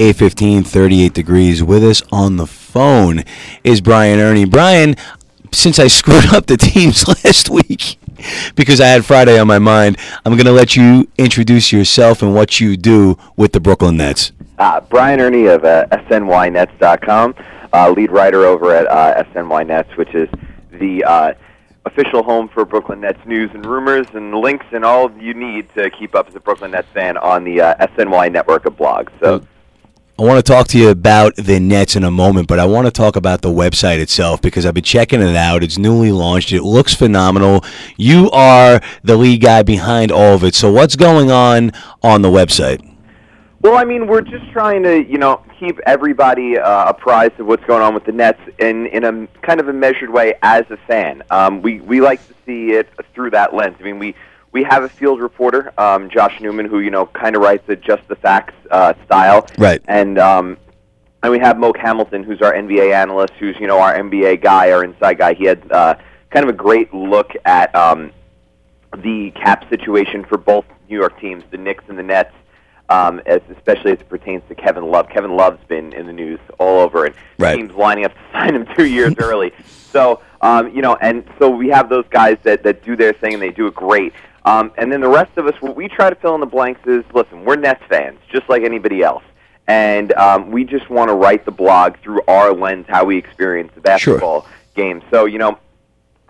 815, 38 degrees. With us on the phone is Brian Erni. Brian, since I screwed up the teams last week because I had Friday on my mind, I'm going to let you introduce yourself and what you do with the Brooklyn Nets. Uh, Brian Erni of uh, SNYNets.com, uh, lead writer over at uh, SNY Nets, which is the uh, official home for Brooklyn Nets news and rumors and links and all you need to keep up as a Brooklyn Nets fan on the uh, SNY network of blogs. So. I want to talk to you about the Nets in a moment, but I want to talk about the website itself because I've been checking it out. It's newly launched. It looks phenomenal. You are the lead guy behind all of it. So what's going on on the website? Well, I mean, we're just trying to, you know, keep everybody uh, apprised of what's going on with the Nets in in a kind of a measured way as a fan. Um, we we like to see it through that lens. I mean, we we have a field reporter, um, Josh Newman, who you know kind of writes a just the facts uh, style, Right. And um, and we have Moke Hamilton, who's our NBA analyst, who's you know our NBA guy, our inside guy. He had uh, kind of a great look at um, the cap situation for both New York teams, the Knicks and the Nets. Um, as, especially as it pertains to Kevin Love. Kevin Love's been in the news all over, and Right. teams lining up to sign him two years early. So, um, you know, and so we have those guys that, that do their thing, and they do it great. Um, and then the rest of us, what we try to fill in the blanks is, listen, we're Nets fans, just like anybody else. And um, we just want to write the blog through our lens, how we experience the basketball game. So, you know,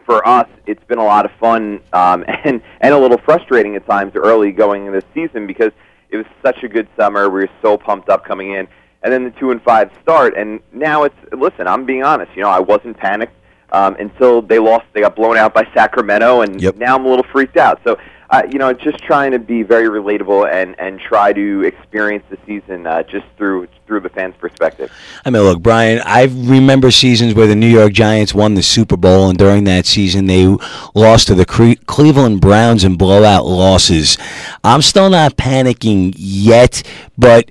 for us, it's been a lot of fun um, and and a little frustrating at times early going into the season because it was such a good summer. We were so pumped up coming in, and then the two and five start, and now it's listen. I'm being honest. You know, I wasn't panicked um, until they lost. They got blown out by Sacramento, and Yep. now I'm a little freaked out. So. Uh, you know, just trying to be very relatable and, and try to experience the season uh, just through through the fans' perspective. I mean, look, Brian, I remember seasons where the New York Giants won the Super Bowl, and during that season, they lost to the Cre- Cleveland Browns in blowout losses. I'm still not panicking yet, but.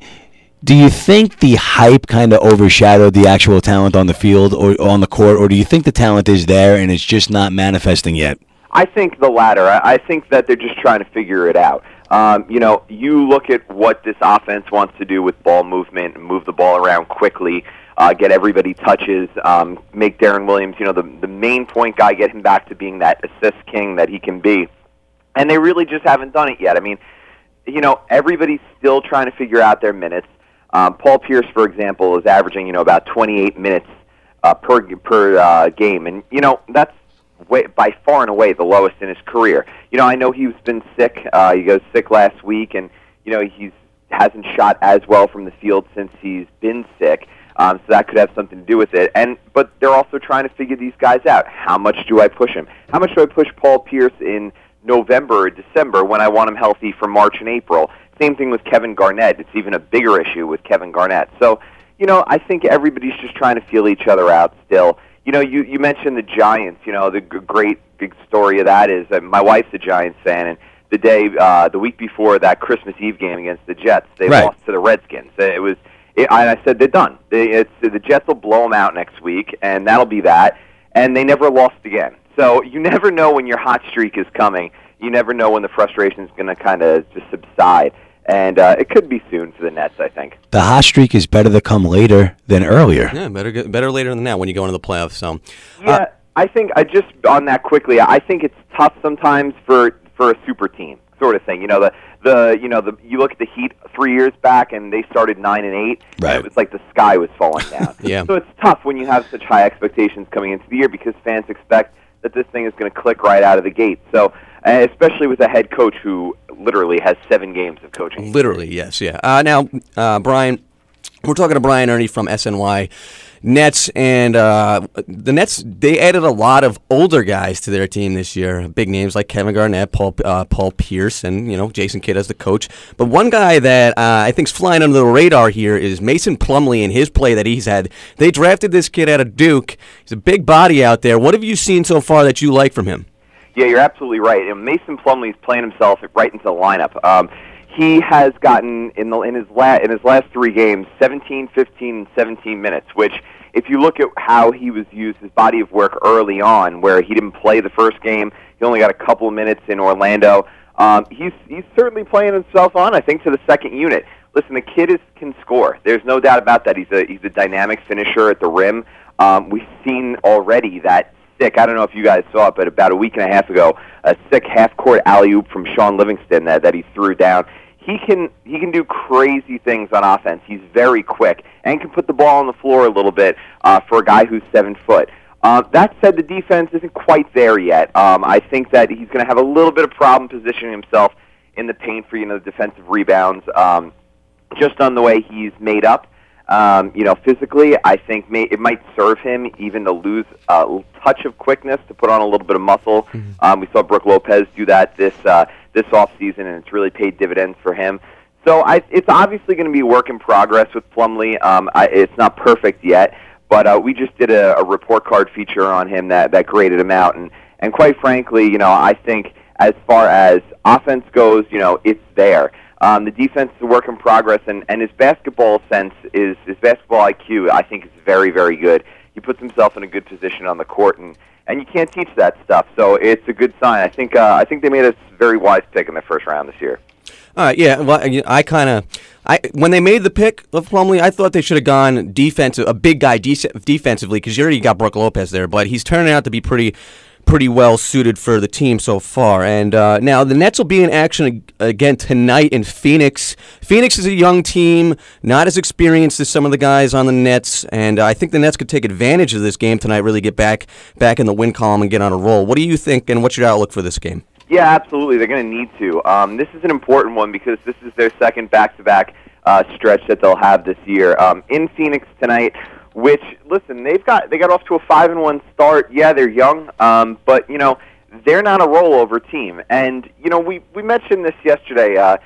Do you think the hype kind of overshadowed the actual talent on the field or on the court, or do you think the talent is there and it's just not manifesting yet? I think the latter. I think that they're just trying to figure it out. Um, you know, you look at what this offense wants to do with ball movement and move the ball around quickly, uh, get everybody touches, um, make Deron Williams, you know, the the main point guy, get him back to being that assist king that he can be. And they really just haven't done it yet. I mean, you know, everybody's still trying to figure out their minutes. Um, Paul Pierce, for example, is averaging, you know, about 28 minutes uh, per per uh, game, and you know that's way, by far and away the lowest in his career. You know, I know he's been sick. Uh, he goes sick last week, and you know he's hasn't shot as well from the field since he's been sick. Um, so that could have something to do with it. And but they're also trying to figure these guys out. How much do I push him? How much do I push Paul Pierce in November or December when I want him healthy for March and April? Same thing with Kevin Garnett. It's even a bigger issue with Kevin Garnett. So, you know, I think everybody's just trying to feel each other out still. You know, you you mentioned the Giants. You know, the g- great big story of that is that my wife's a Giants fan, and the day, uh, the week before that Christmas Eve game against the Jets, they Right. lost to the Redskins. It was, it, I I said they're done. They, it's the Jets will blow them out next week, and that'll be that. And they never lost again. So you never know when your hot streak is coming. You never know when the frustration is going to kind of just subside. And uh, it could be soon for the Nets, I think. The hot streak is better to come later than earlier. Yeah, better get, better later than that when you go into the playoffs. So, Yeah, uh, I think I just on that quickly. I think it's tough sometimes for for a super team sort of thing. You know the the you know the you look at the Heat three years back and they started nine and eight. and Right. it was like the sky was falling down. Yeah. So it's tough when you have such high expectations coming into the year because fans expect that this thing is going to click right out of the gate. So uh, especially with a head coach who literally has seven games of coaching. literally, yes, yeah. Uh, now, uh, Brian, we're talking to Brian Erni from SNY Nets, and uh, the Nets they added a lot of older guys to their team this year. Big names like Kevin Garnett, Paul uh, Paul Pierce, and you know Jason Kidd as the coach. But one guy that uh, I think's flying under the radar here is Mason Plumlee and his play that he's had. They drafted this kid out of Duke. He's a big body out there. What have you seen so far that you like from him? Yeah, you're absolutely right. And Mason Plumlee's playing himself right into the lineup. Um, he has gotten in the in his la- in his last three games 17, 15, and 17 minutes. Which, if you look at how he was used, his body of work early on, where he didn't play the first game, he only got a couple of minutes in Orlando. Um, he's he's certainly playing himself on. I think to the second unit. listen, the kid is can score. There's no doubt about that. He's a he's a dynamic finisher at the rim. Um, we've seen already that sick. I don't know if you guys saw it, but about a week and a half ago, a sick half court alley oop from Shaun Livingston that that he threw down. He can he can do crazy things on offense. He's very quick and can put the ball on the floor a little bit uh, for a guy who's seven foot. Uh, that said, the defense isn't quite there yet. Um, I think that he's going to have a little bit of problem positioning himself in the paint for you know the defensive rebounds, um, just on the way he's made up. Um, you know, physically, I think may, it might serve him even to lose a touch of quickness to put on a little bit of muscle. Mm-hmm. Um, we saw Brook Lopez do that this uh, this off season, and it's really paid dividends for him. So I, it's obviously going to be a work in progress with Plumlee. Um, I, it's not perfect yet, but uh, we just did a, a report card feature on him that that graded him out, and and quite frankly, you know, I think as far as offense goes, you know, it's there. Um, the defense is a work in progress, and, and his basketball sense is his basketball IQ. I think is very, very good. He puts himself in a good position on the court, and and you can't teach that stuff. So it's a good sign. I think uh, I think they made a very wise pick in the first round this year. All right, yeah. Well, I kind of, I when they made the pick of Plumlee, I thought they should have gone defensive, a big guy de- defensively, because you already got Brook Lopez there. But he's turning out to be pretty, pretty well suited for the team so far. And uh, now the Nets will be in action again tonight in Phoenix. Phoenix is a young team, not as experienced as some of the guys on the Nets, and I think the Nets could take advantage of this game tonight, really get back back in the win column and get on a roll. What do you think, and what's your outlook for this game? Yeah, absolutely. They're going to need to. Um, this is an important one because this is their second back-to-back uh, stretch that they'll have this year um, in Phoenix tonight. Which, listen, they've got they got off to a five and one start. Yeah, they're young, um, but you know they're not a rollover team. And you know we we mentioned this yesterday. Uh,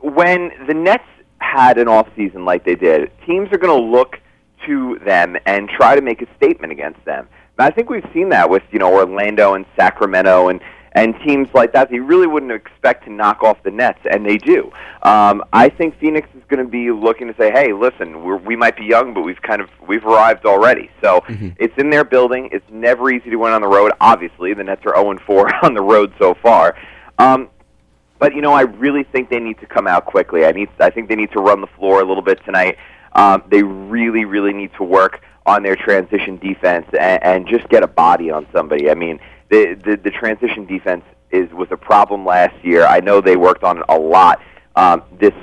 when the Nets had an off season like they did, teams are going to look to them and try to make a statement against them. And I think we've seen that with you know Orlando and Sacramento and and teams like that they really wouldn't expect to knock off the Nets, and they do. Um, I think Phoenix is going to be looking to say, "Hey, listen, we're, we might be young, but we've kind of we've arrived already." So mm-hmm. it's in their building. It's never easy to win on the road. Obviously, the Nets are 0 4 on the road so far. Um, but you know, I really think they need to come out quickly. I need, I think they need to run the floor a little bit tonight. Um, they really, really need to work on their transition defense and, and just get a body on somebody. I mean, the, the the transition defense is was a problem last year. I know they worked on it a lot um, this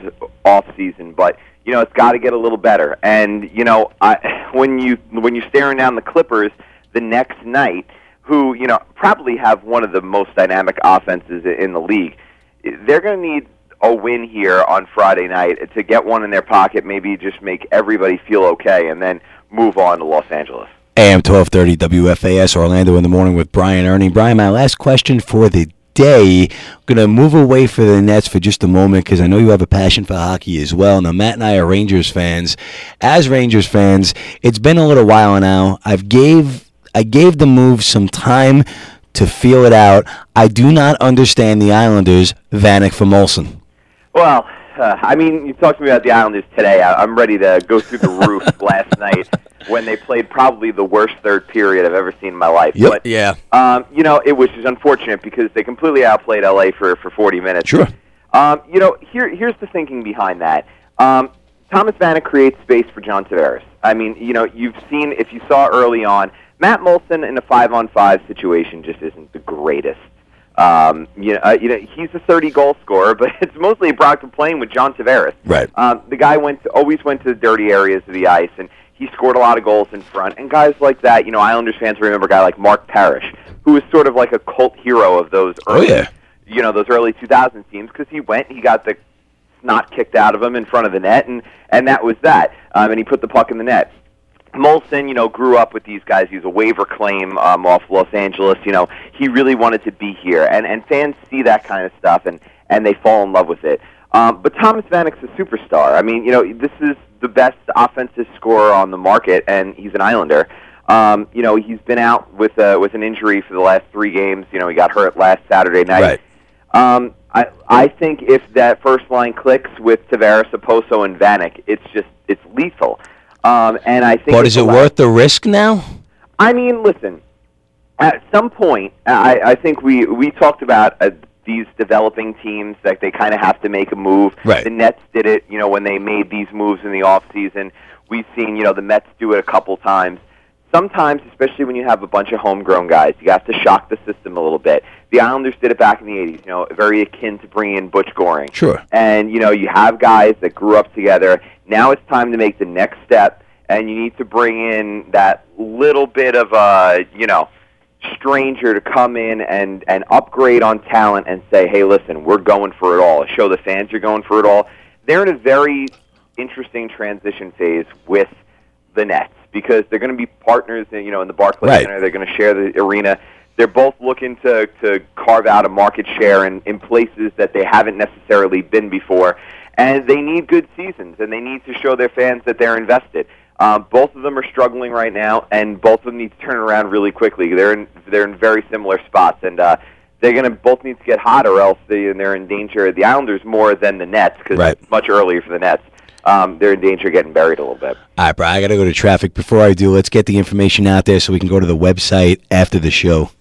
off season, but you know it's got to get a little better. And you know, I, when you when you're staring down the Clippers the next night, who you know probably have one of the most dynamic offenses in the league, they're going to need a win here on Friday night to get one in their pocket. Maybe just make everybody feel okay, and then move on to Los Angeles. AM 1230 WFAS Orlando in the morning with Brian Erni. Brian, my last question for the day. I'm going to move away for the Nets for just a moment because I know you have a passion for hockey as well. Now, Matt and I are Rangers fans. As Rangers fans, it's been a little while now. I've gave I gave the move some time to feel it out. I do not understand the Islanders, Vanek for Moulson. Well, uh, I mean, you talked to me about the Islanders today. I, I'm ready to go through the roof last night when they played probably the worst third period I've ever seen in my life. Yep. But, yeah. Um, you know, it was just unfortunate because they completely outplayed LA for for 40 minutes. Sure. Um, you know, here here's the thinking behind that. Um, Thomas Vanek creates space for John Tavares. I mean, you know, you've seen if you saw early on, Matt Moulson in a five-on-five situation just isn't the greatest. Um, you know, uh, you know, he's a 30 goal scorer, but it's mostly a product of playing with John Tavares. Right. Um, the guy went to, always went to the dirty areas of the ice, and he scored a lot of goals in front. And guys like that, you know, Islanders fans remember a guy like Mark Parrish, who was sort of like a cult hero of those Oh, early, yeah. you know, those early 2000 teams because he went, he got the snot kicked out of him in front of the net, and and that was that. Um, and he put the puck in the net. Moulson, you know, grew up with these guys. He was a waiver claim um, off Los Angeles. You know, he really wanted to be here, and and fans see that kind of stuff, and and they fall in love with it. Um, but Thomas Vanek's a superstar. I mean, you know, this is the best offensive scorer on the market, and he's an Islander. Um, you know, he's been out with uh, with an injury for the last three games. You know, he got hurt last Saturday night. Right. Um, I I think if that first line clicks with Tavares, Okposo, and Vanek, it's just it's lethal. Um, and I think. But is it lot- worth the risk now? I mean, listen. At some point, I, I think we we talked about uh, these developing teams that they kind of have to make a move. Right. The Nets did it, you know, when they made these moves in the off season. We've seen, you know, the Mets do it a couple times. Sometimes, especially when you have a bunch of homegrown guys, you have to shock the system a little bit. The Islanders did it back in the '80s, you know, very akin to bringing in Butch Goring. Sure. And you know, you have guys that grew up together. Now it's time to make the next step, and you need to bring in that little bit of a, you know, stranger to come in and and upgrade on talent and say, hey, listen, we're going for it all. Show the fans you're going for it all. They're in a very interesting transition phase with the Nets because they're going to be partners, in, you know, in the Barclays Right. Center. They're going to share the arena. They're both looking to to carve out a market share in in places that they haven't necessarily been before, and they need good seasons and they need to show their fans that they're invested. Um, both of them are struggling right now, and both of them need to turn around really quickly. They're in they're in very similar spots, and uh, they're going to both need to get hot, or else they, they're in danger. The Islanders more than the Nets because Right. it's much earlier for the Nets. Um, they're in danger of getting buried a little bit. All right, bro. I got to go to traffic. Before I do, let's get the information out there so we can go to the website after the show.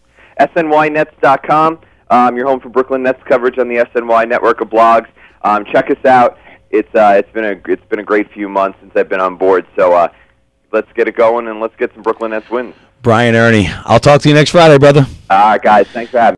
SNYNets.com. Um, your home for Brooklyn Nets coverage on the SNY network of blogs. Um, check us out. It's uh, it's been a it's been a great few months since I've been on board. So uh, let's get it going and let's get some Brooklyn Nets wins. Brian Erni. I'll talk to you next Friday, brother. All right, guys. Thanks for having me.